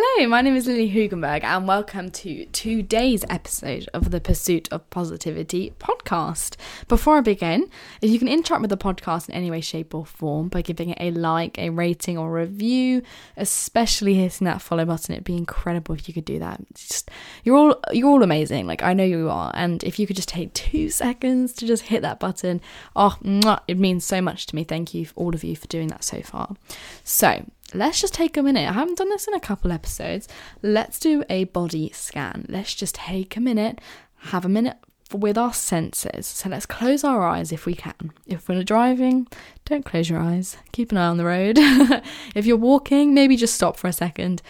Hello, my name is Lilly Hoogenberg, and welcome to today's episode of the Pursuit of Positivity podcast. Before I begin, if you can interact with the podcast in any way, shape, or form by giving it a like, a rating, or review, especially hitting that follow button, it'd be incredible if you could do that. Just you're all you're all amazing, like I know you are, and if you could just take two seconds to just hit that button, oh, it means so much to me. Thank you, all of you, for doing that so far. So let's just take a minute. I haven't done this in a couple episodes. Let's do a body scan. Let's just take a minute, have a minute with our senses. So let's close our eyes if we can. If we're driving, don't close your eyes. Keep an eye on the road. if you're walking, maybe just stop for a second.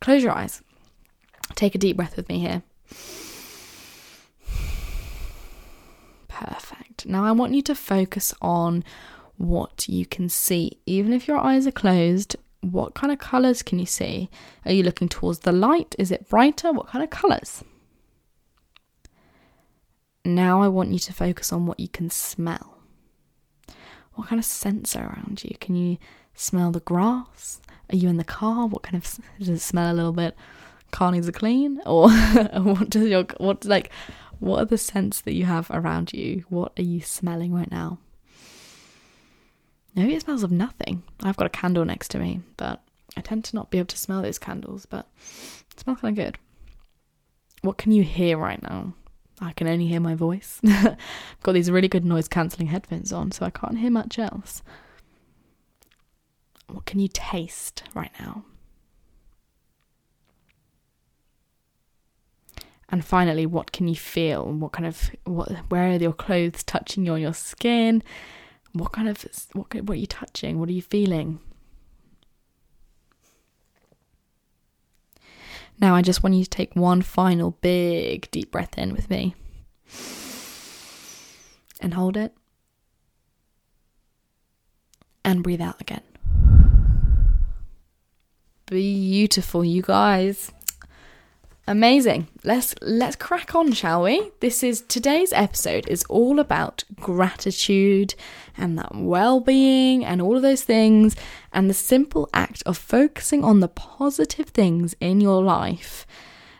Close your eyes. Take a deep breath with me here. Perfect. Now I want you to focus on what you can see. Even if your eyes are closed, what kind of colours can you see? Are you looking towards the light? Is it brighter? What kind of colours? Now I want you to focus on what you can smell. What kind of scents are around you? Can you smell the grass? Are you in the car? What kind of does it smell a little bit? Car needs a clean, or what does your what like? What are the scents that you have around you? What are you smelling right now? Maybe it smells of nothing. I've got a candle next to me, but I tend to not be able to smell those candles, but it smells kind of good. What can you hear right now? I can only hear my voice. I've got these really good noise cancelling headphones on, so I can't hear much else. What can you taste right now? And finally, what can you feel? What kind of what? Where are your clothes touching you on your skin? What kind of what what are you touching? What are you feeling? Now I just want you to take one final big deep breath in with me. And hold it. And breathe out again. Beautiful, you guys. Amazing. Let's let's crack on, shall we? This is today's episode is all about gratitude and that well-being and all of those things and the simple act of focusing on the positive things in your life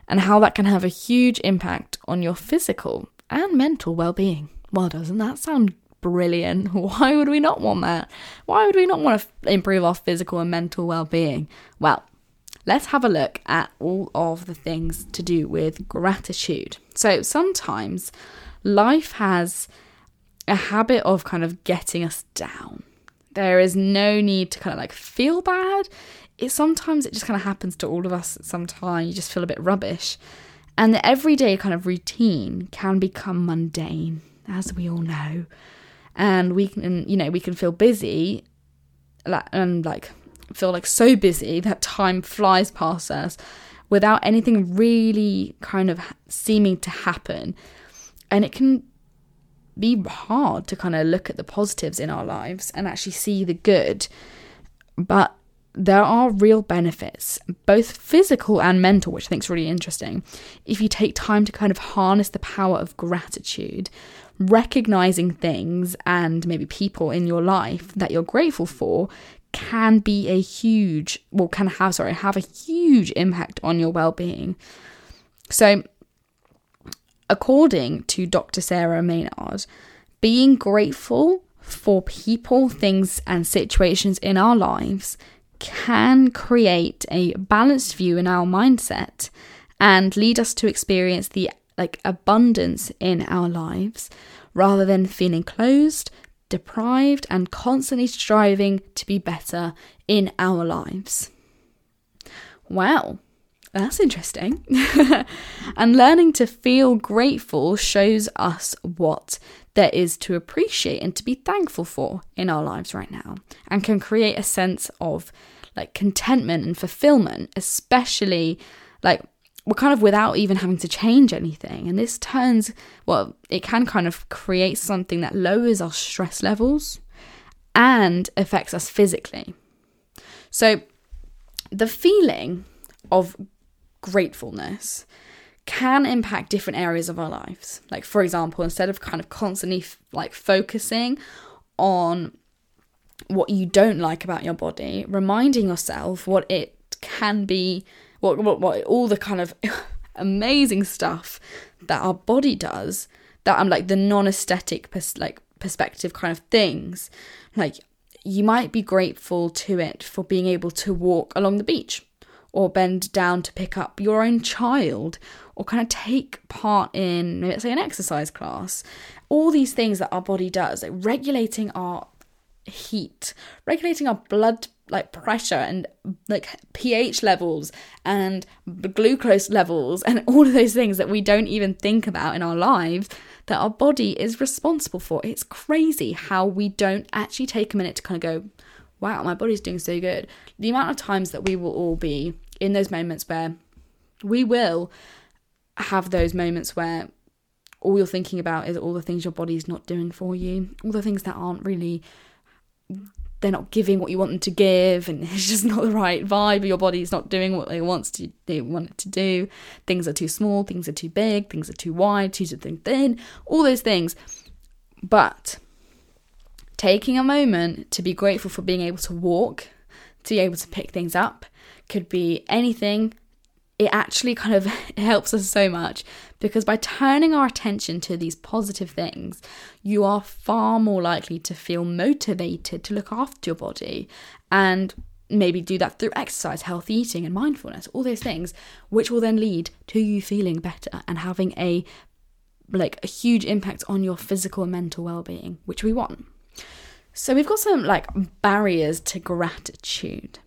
and how that can have a huge impact on your physical and mental well-being. Well, doesn't that sound brilliant? Why would we not want that? Why would we not want to improve our physical and mental well-being? Well, let's have a look at all of the things to do with gratitude. So sometimes life has a habit of kind of getting us down. There is no need to kind of like feel bad. It sometimes it just kind of happens to all of us at some time. You just feel a bit rubbish. And the everyday kind of routine can become mundane, as we all know. And we can, you know, we can feel busy and like feel like so busy that time flies past us without anything really kind of seeming to happen. And it can be hard to kind of look at the positives in our lives and actually see the good. But there are real benefits, both physical and mental, which I think is really interesting. If you take time to kind of harness the power of gratitude, recognizing things and maybe people in your life that you're grateful for can be a huge, well, can have, sorry, have a huge impact on your well being. So, according to Dr. Sarah Maynard, being grateful for people, things, and situations in our lives can create a balanced view in our mindset and lead us to experience the like abundance in our lives rather than feeling closed, deprived, and constantly striving to be better in our lives. Wow, that's interesting. and learning to feel grateful shows us what there is to appreciate and to be thankful for in our lives right now, and can create a sense of like contentment and fulfillment, especially like we're kind of without even having to change anything. And this turns, well, it can kind of create something that lowers our stress levels and affects us physically. So, the feeling of gratefulness can impact different areas of our lives. Like, for example, instead of kind of constantly f- like focusing on what you don't like about your body, reminding yourself what it can be what, what, what all the kind of amazing stuff that our body does that I'm like the non-aesthetic pers- like perspective kind of things. Like you might be grateful to it for being able to walk along the beach or bend down to pick up your own child or kind of take part in let's say an exercise class. All these things that our body does like regulating our heat regulating our blood like pressure and like pH levels and glucose levels and all of those things that we don't even think about in our lives that our body is responsible for. It's crazy how we don't actually take a minute to kind of go, wow, my body's doing so good. The amount of times that we will all be in those moments where we will have those moments where all you're thinking about is all the things your body's not doing for you, all the things that aren't really they're not giving what you want them to give and it's just not the right vibe your body's not doing what they wants to they want it to do. Things are too small things are too big things are too wide too thin all those things. But taking a moment to be grateful for being able to walk to be able to pick things up could be anything it actually kind of helps us so much because by turning our attention to these positive things, you are far more likely to feel motivated to look after your body and maybe do that through exercise, healthy eating, and mindfulness, all those things, which will then lead to you feeling better and having a like a huge impact on your physical and mental well-being, which we want. So we've got some like barriers to gratitude.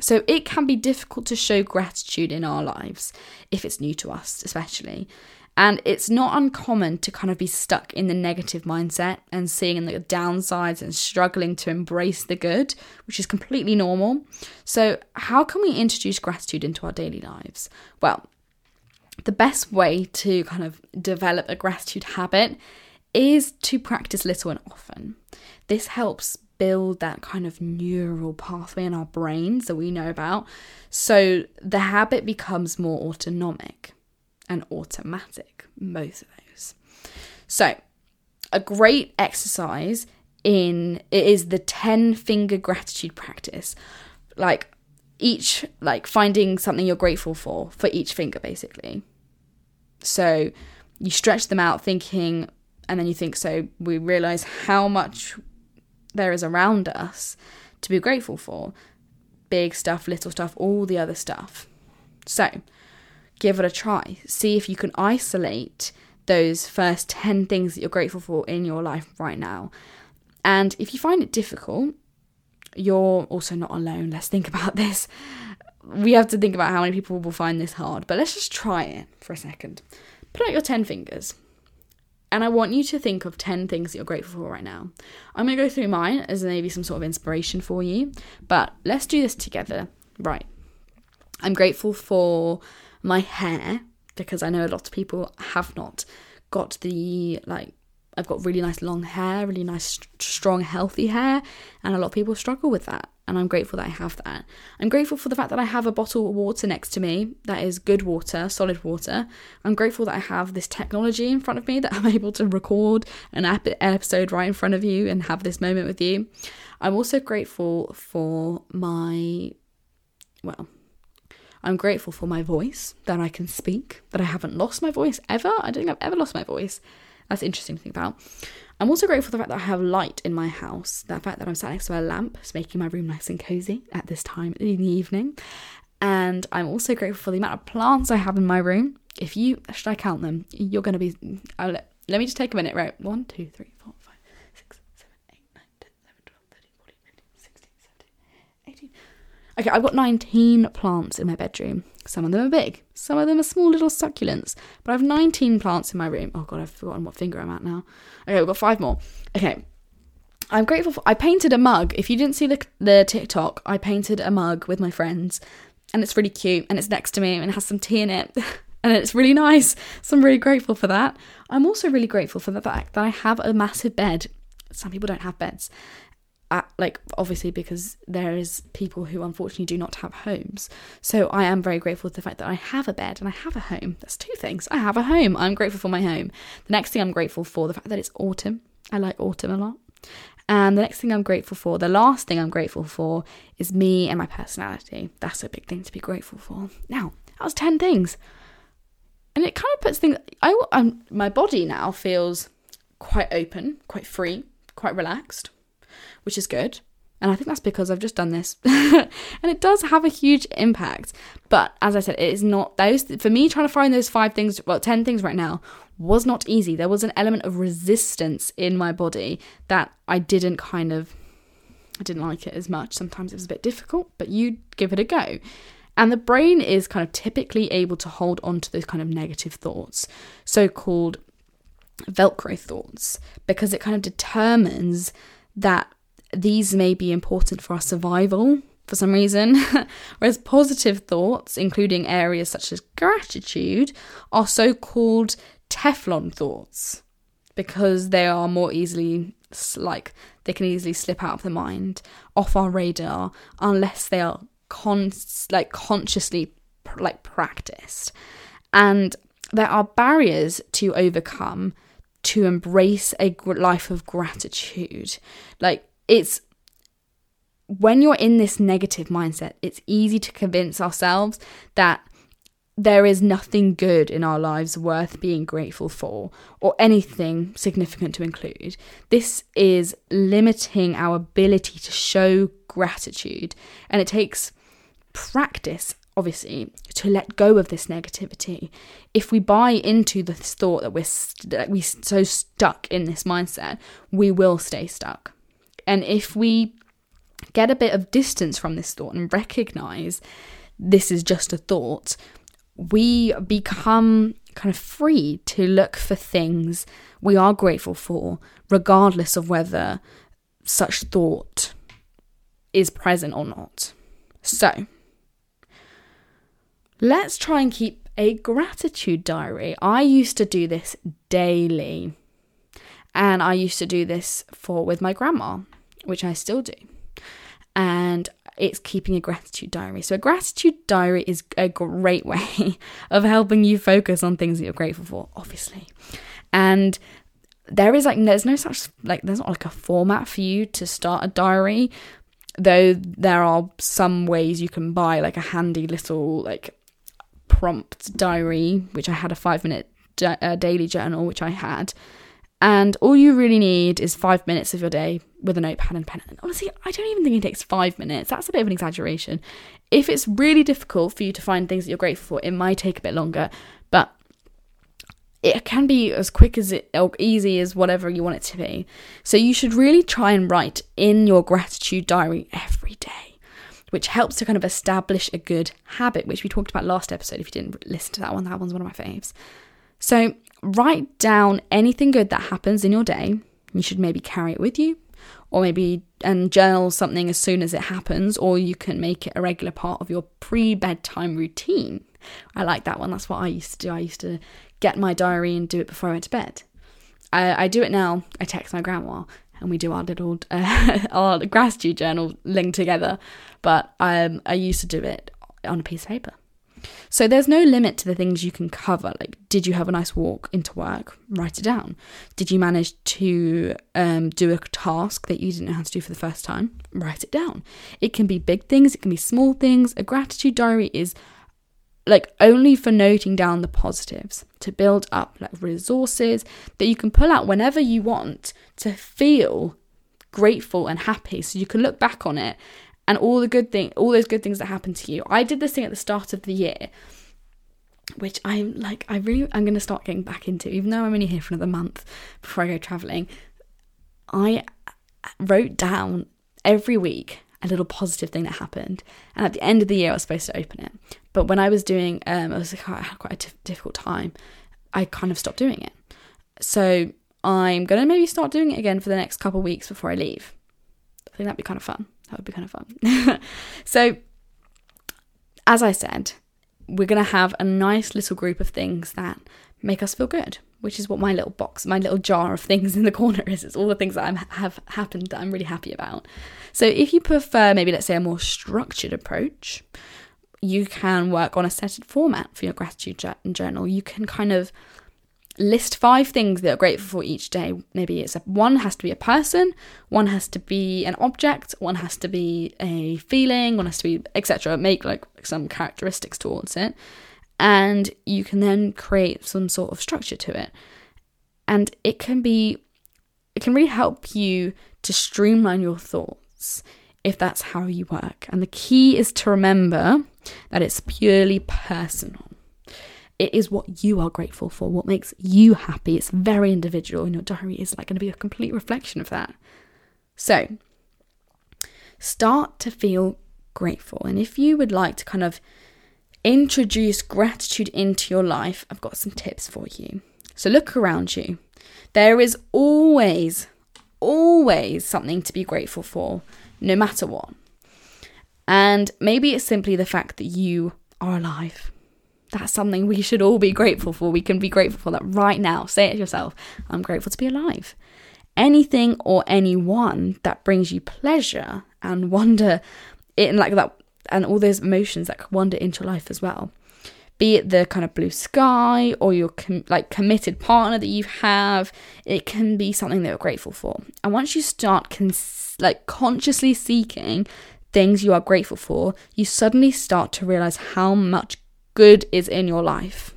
So it can be difficult to show gratitude in our lives if it's new to us, especially. And it's not uncommon to kind of be stuck in the negative mindset and seeing the downsides and struggling to embrace the good, which is completely normal. So, how can we introduce gratitude into our daily lives? Well, the best way to kind of develop a gratitude habit is to practice little and often. This helps build that kind of neural pathway in our brains that we know about. So the habit becomes more autonomic and automatic, both of those. So, a great exercise in it is the 10 finger gratitude practice. Like each like finding something you're grateful for for each finger basically. So, you stretch them out thinking and then you think so we realize how much there is around us to be grateful for big stuff, little stuff, all the other stuff. So, give it a try. See if you can isolate those first 10 things that you're grateful for in your life right now. And if you find it difficult, you're also not alone. Let's think about this. We have to think about how many people will find this hard, but let's just try it for a second. Put out your 10 fingers. And I want you to think of 10 things that you're grateful for right now. I'm going to go through mine as maybe some sort of inspiration for you, but let's do this together. Right. I'm grateful for my hair because I know a lot of people have not got the like I've got really nice long hair, really nice strong healthy hair, and a lot of people struggle with that and I'm grateful that I have that. I'm grateful for the fact that I have a bottle of water next to me that is good water, solid water. I'm grateful that I have this technology in front of me that I'm able to record an episode right in front of you and have this moment with you. I'm also grateful for my, well, I'm grateful for my voice, that I can speak, that I haven't lost my voice ever. I don't think I've ever lost my voice. That's interesting to think about. I'm also grateful for the fact that I have light in my house, the fact that I'm sat next to a lamp, it's making my room nice and cozy at this time in the evening. And I'm also grateful for the amount of plants I have in my room. If you, should I count them? You're going to be, oh, I'll let, let me just take a minute, right? One, two, three, four, Okay, I've got 19 plants in my bedroom. Some of them are big, some of them are small little succulents. But I have 19 plants in my room. Oh god, I've forgotten what finger I'm at now. Okay, we've got five more. Okay. I'm grateful for I painted a mug. If you didn't see the the TikTok, I painted a mug with my friends and it's really cute and it's next to me and it has some tea in it. and it's really nice. So I'm really grateful for that. I'm also really grateful for the fact that I have a massive bed. Some people don't have beds like obviously because there is people who unfortunately do not have homes. So i am very grateful for the fact that i have a bed and i have a home. That's two things. I have a home. I'm grateful for my home. The next thing i'm grateful for the fact that it's autumn. I like autumn a lot. And the next thing I'm grateful for, the last thing I'm grateful for, is me and my personality. That's a big thing to be grateful for. Now, that was 10 things. And it kind of puts things, I, I'm, my body now feels quite open, quite free, quite relaxed, which is good. And I think that's because I've just done this. and it does have a huge impact. But as I said, it is not those, for me, trying to find those five things, well, 10 things right now, was not easy. There was an element of resistance in my body that I didn't kind of, I didn't like it as much. Sometimes it was a bit difficult, but you give it a go. And the brain is kind of typically able to hold on to those kind of negative thoughts, so called Velcro thoughts, because it kind of determines that these may be important for our survival for some reason, whereas positive thoughts, including areas such as gratitude, are so called Teflon thoughts because they are more easily like they can easily slip out of the mind, off our radar, unless they are con like consciously like practiced. And there are barriers to overcome to embrace a life of gratitude. Like it's when you're in this negative mindset, it's easy to convince ourselves that there is nothing good in our lives worth being grateful for, or anything significant to include. This is limiting our ability to show gratitude, and it takes practice, obviously, to let go of this negativity. If we buy into this thought that we're st- that we so stuck in this mindset, we will stay stuck. And if we get a bit of distance from this thought and recognize this is just a thought, we become kind of free to look for things we are grateful for, regardless of whether such thought is present or not. So, let's try and keep a gratitude diary. I used to do this daily, and I used to do this for with my grandma which I still do. And it's keeping a gratitude diary. So, a gratitude diary is a great way of helping you focus on things that you're grateful for, obviously. And there is like, there's no such, like, there's not like a format for you to start a diary, though there are some ways you can buy like a handy little, like, prompt diary, which I had a five minute uh, daily journal, which I had. And all you really need is five minutes of your day with a notepad and pen. And honestly, I don't even think it takes five minutes. That's a bit of an exaggeration. If it's really difficult for you to find things that you're grateful for, it might take a bit longer, but it can be as quick as it or easy as whatever you want it to be. So you should really try and write in your gratitude diary every day, which helps to kind of establish a good habit, which we talked about last episode. If you didn't listen to that one, that one's one of my faves. So write down anything good that happens in your day. You should maybe carry it with you, or maybe and journal something as soon as it happens, or you can make it a regular part of your pre bedtime routine. I like that one. That's what I used to do. I used to get my diary and do it before I went to bed. I, I do it now. I text my grandma and we do our little uh, our gratitude journal linked together. But um, I used to do it on a piece of paper. So there's no limit to the things you can cover. Like, did you have a nice walk into work? Write it down. Did you manage to um, do a task that you didn't know how to do for the first time? Write it down. It can be big things, it can be small things. A gratitude diary is like only for noting down the positives to build up like resources that you can pull out whenever you want to feel grateful and happy so you can look back on it and all the good thing, all those good things that happened to you. I did this thing at the start of the year, which I'm like, I really, I'm going to start getting back into, even though I'm only here for another month before I go traveling. I wrote down every week a little positive thing that happened, and at the end of the year, I was supposed to open it. But when I was doing, um, it was quite, quite a difficult time. I kind of stopped doing it. So I'm gonna maybe start doing it again for the next couple of weeks before I leave. I think that'd be kind of fun. That would be kind of fun. so, as I said, we're going to have a nice little group of things that make us feel good, which is what my little box, my little jar of things in the corner is. It's all the things that I'm, have happened that I'm really happy about. So, if you prefer maybe, let's say, a more structured approach, you can work on a set format for your gratitude journal. You can kind of list five things that you're grateful for each day. Maybe it's a, one has to be a person, one has to be an object, one has to be a feeling, one has to be etc. Make like some characteristics towards it, and you can then create some sort of structure to it, and it can be, it can really help you to streamline your thoughts if that's how you work. And the key is to remember that it's purely personal. It is what you are grateful for, what makes you happy. It's very individual, and your diary is like going to be a complete reflection of that. So, start to feel grateful. And if you would like to kind of introduce gratitude into your life, I've got some tips for you. So, look around you. There is always, always something to be grateful for, no matter what. And maybe it's simply the fact that you are alive that's something we should all be grateful for. We can be grateful for that right now. Say it yourself. I'm grateful to be alive. Anything or anyone that brings you pleasure and wonder, in like that, and all those emotions that can wander into life as well. Be it the kind of blue sky or your com- like committed partner that you have, it can be something that you're grateful for. And once you start cons- like consciously seeking things you are grateful for, you suddenly start to realize how much good is in your life,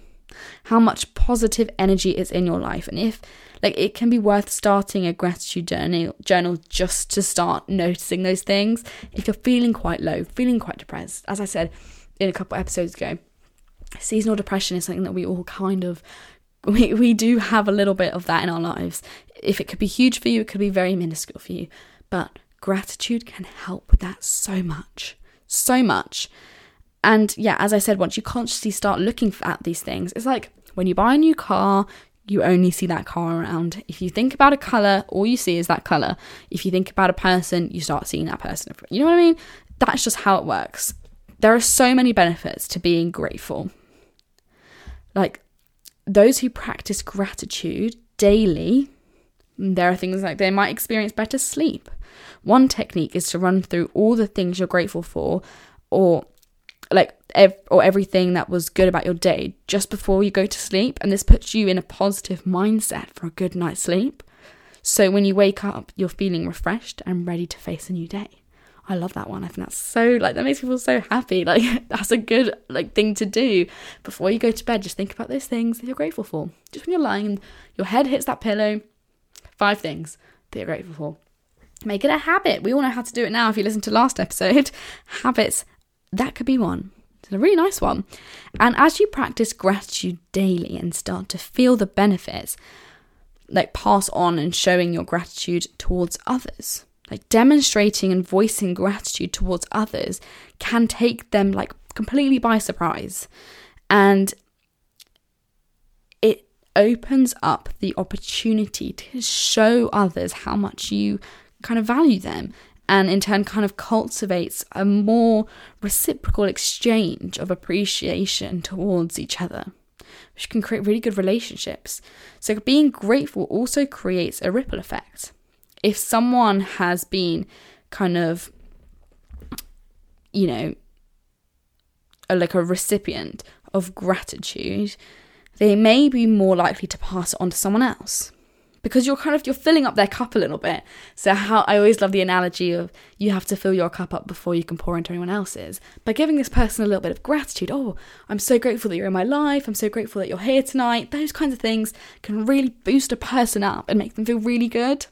how much positive energy is in your life. And if like it can be worth starting a gratitude journal journal just to start noticing those things. If you're feeling quite low, feeling quite depressed, as I said in a couple episodes ago, seasonal depression is something that we all kind of we, we do have a little bit of that in our lives. If it could be huge for you, it could be very minuscule for you. But gratitude can help with that so much. So much. And yeah, as I said, once you consciously start looking at these things, it's like when you buy a new car, you only see that car around. If you think about a color, all you see is that color. If you think about a person, you start seeing that person. You know what I mean? That's just how it works. There are so many benefits to being grateful. Like those who practice gratitude daily, mm, there are things like they might experience better sleep. One technique is to run through all the things you're grateful for or like ev- or everything that was good about your day just before you go to sleep and this puts you in a positive mindset for a good night's sleep. So when you wake up you're feeling refreshed and ready to face a new day. I love that one. I think that's so like that makes me feel so happy. Like that's a good like thing to do. Before you go to bed just think about those things that you're grateful for. Just when you're lying and your head hits that pillow. Five things that you're grateful for. Make it a habit. We all know how to do it now if you listen to last episode. Habits that could be one. It's a really nice one. And as you practice gratitude daily and start to feel the benefits, like pass on and showing your gratitude towards others, like demonstrating and voicing gratitude towards others can take them like completely by surprise. And it opens up the opportunity to show others how much you kind of value them and in turn kind of cultivates a more reciprocal exchange of appreciation towards each other, which can create really good relationships. So, being grateful also creates a ripple effect. If someone has been kind of, you know, a, like a recipient of gratitude, they may be more likely to pass it on to someone else because you're kind of you're filling up their cup a little bit. So how I always love the analogy of you have to fill your cup up before you can pour into anyone else's. By giving this person a little bit of gratitude, oh, I'm so grateful that you're in my life. I'm so grateful that you're here tonight. Those kinds of things can really boost a person up and make them feel really good.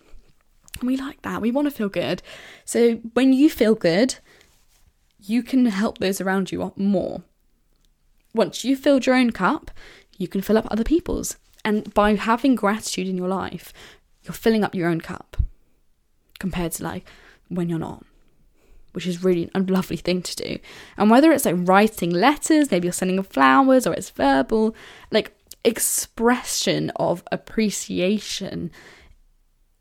And we like that. We want to feel good. So when you feel good, you can help those around you more. Once you've filled your own cup, you can fill up other people's. And by having gratitude in your life, you're filling up your own cup compared to like when you're not, which is really a lovely thing to do. And whether it's like writing letters, maybe you're sending flowers or it's verbal, like expression of appreciation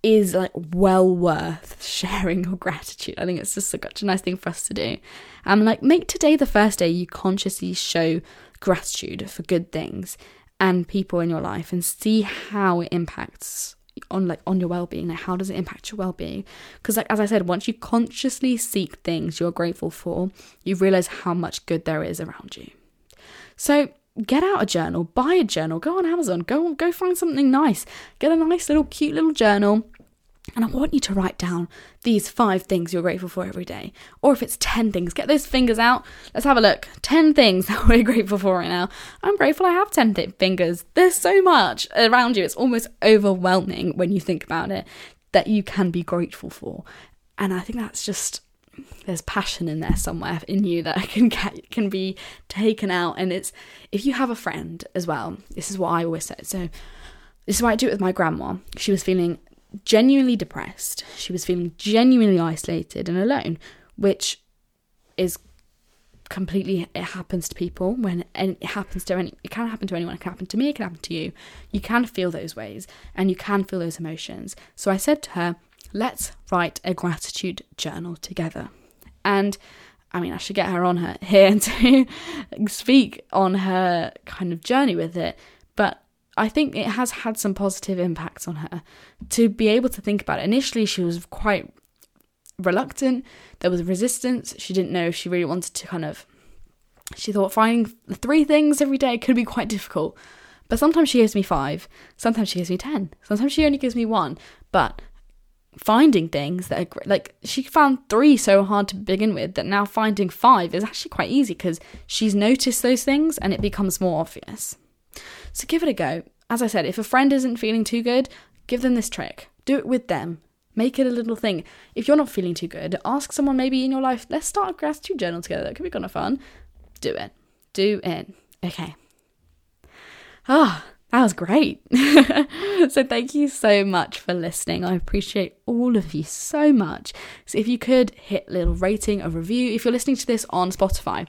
is like well worth sharing your gratitude. I think it's just such a nice thing for us to do. And um, like make today the first day you consciously show gratitude for good things and people in your life and see how it impacts on like on your well-being. Like how does it impact your well-being? Because like as i said once you consciously seek things you're grateful for you realize how much good there is around you. So get out a journal, buy a journal, go on Amazon, go go find something nice, get a nice little cute little journal. And I want you to write down these five things you're grateful for every day. Or if it's 10 things, get those fingers out. Let's have a look. 10 things that we're grateful for right now. I'm grateful I have 10 th- fingers. There's so much around you. It's almost overwhelming when you think about it that you can be grateful for. And I think that's just there's passion in there somewhere in you that can get, can be taken out and it's if you have a friend as well this is what i always say so this is why i do it with my grandma she was feeling genuinely depressed she was feeling genuinely isolated and alone which is completely it happens to people when and it happens to any it can happen to anyone it can happen to me it can happen to you you can feel those ways and you can feel those emotions so i said to her let's write a gratitude journal together. And I mean, I should get her on her here to speak on her kind of journey with it. But I think it has had some positive impacts on her to be able to think about it. Initially, she was quite reluctant. There was resistance. She didn't know if she really wanted to kind of. She thought finding three things every day could be quite difficult. But sometimes she gives me five. Sometimes she gives me ten. Sometimes she only gives me one. But finding things that are great. Like she found three so hard to begin with that now finding five is actually quite easy because she's noticed those things and it becomes more obvious. So give it a go. As I said, if a friend isn't feeling too good, give them this trick. Do it with them. Make it a little thing. If you're not feeling too good, ask someone maybe in your life, let's start a gratitude journal together. That could be kind of fun. Do it. Do it. Okay. Ah, oh, that was great. so, thank you so much for listening. I appreciate all of you so much. So, if you could hit little rating, a review, if you're listening to this on Spotify,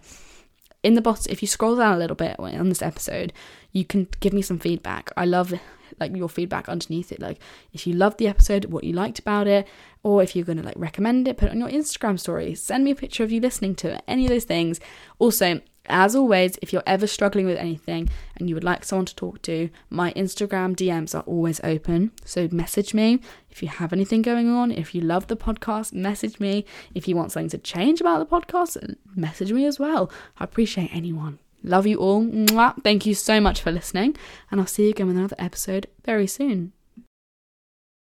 in the bottom, if you scroll down a little bit on this episode, you can give me some feedback. I love like your feedback underneath it. Like if you loved the episode, what you liked about it, or if you're to like recommend it, put it on your Instagram story, send me a picture of you listening to it, any of those things. Also, as always, if you're ever struggling with anything and you would like someone to talk to, my Instagram DMs are always open. So message me if you have anything going on. If you love the podcast, message me. If you want something to change about the podcast, message me as well. I appreciate anyone. Love you all. Thank you so much for listening, and I'll see you again with another episode very soon.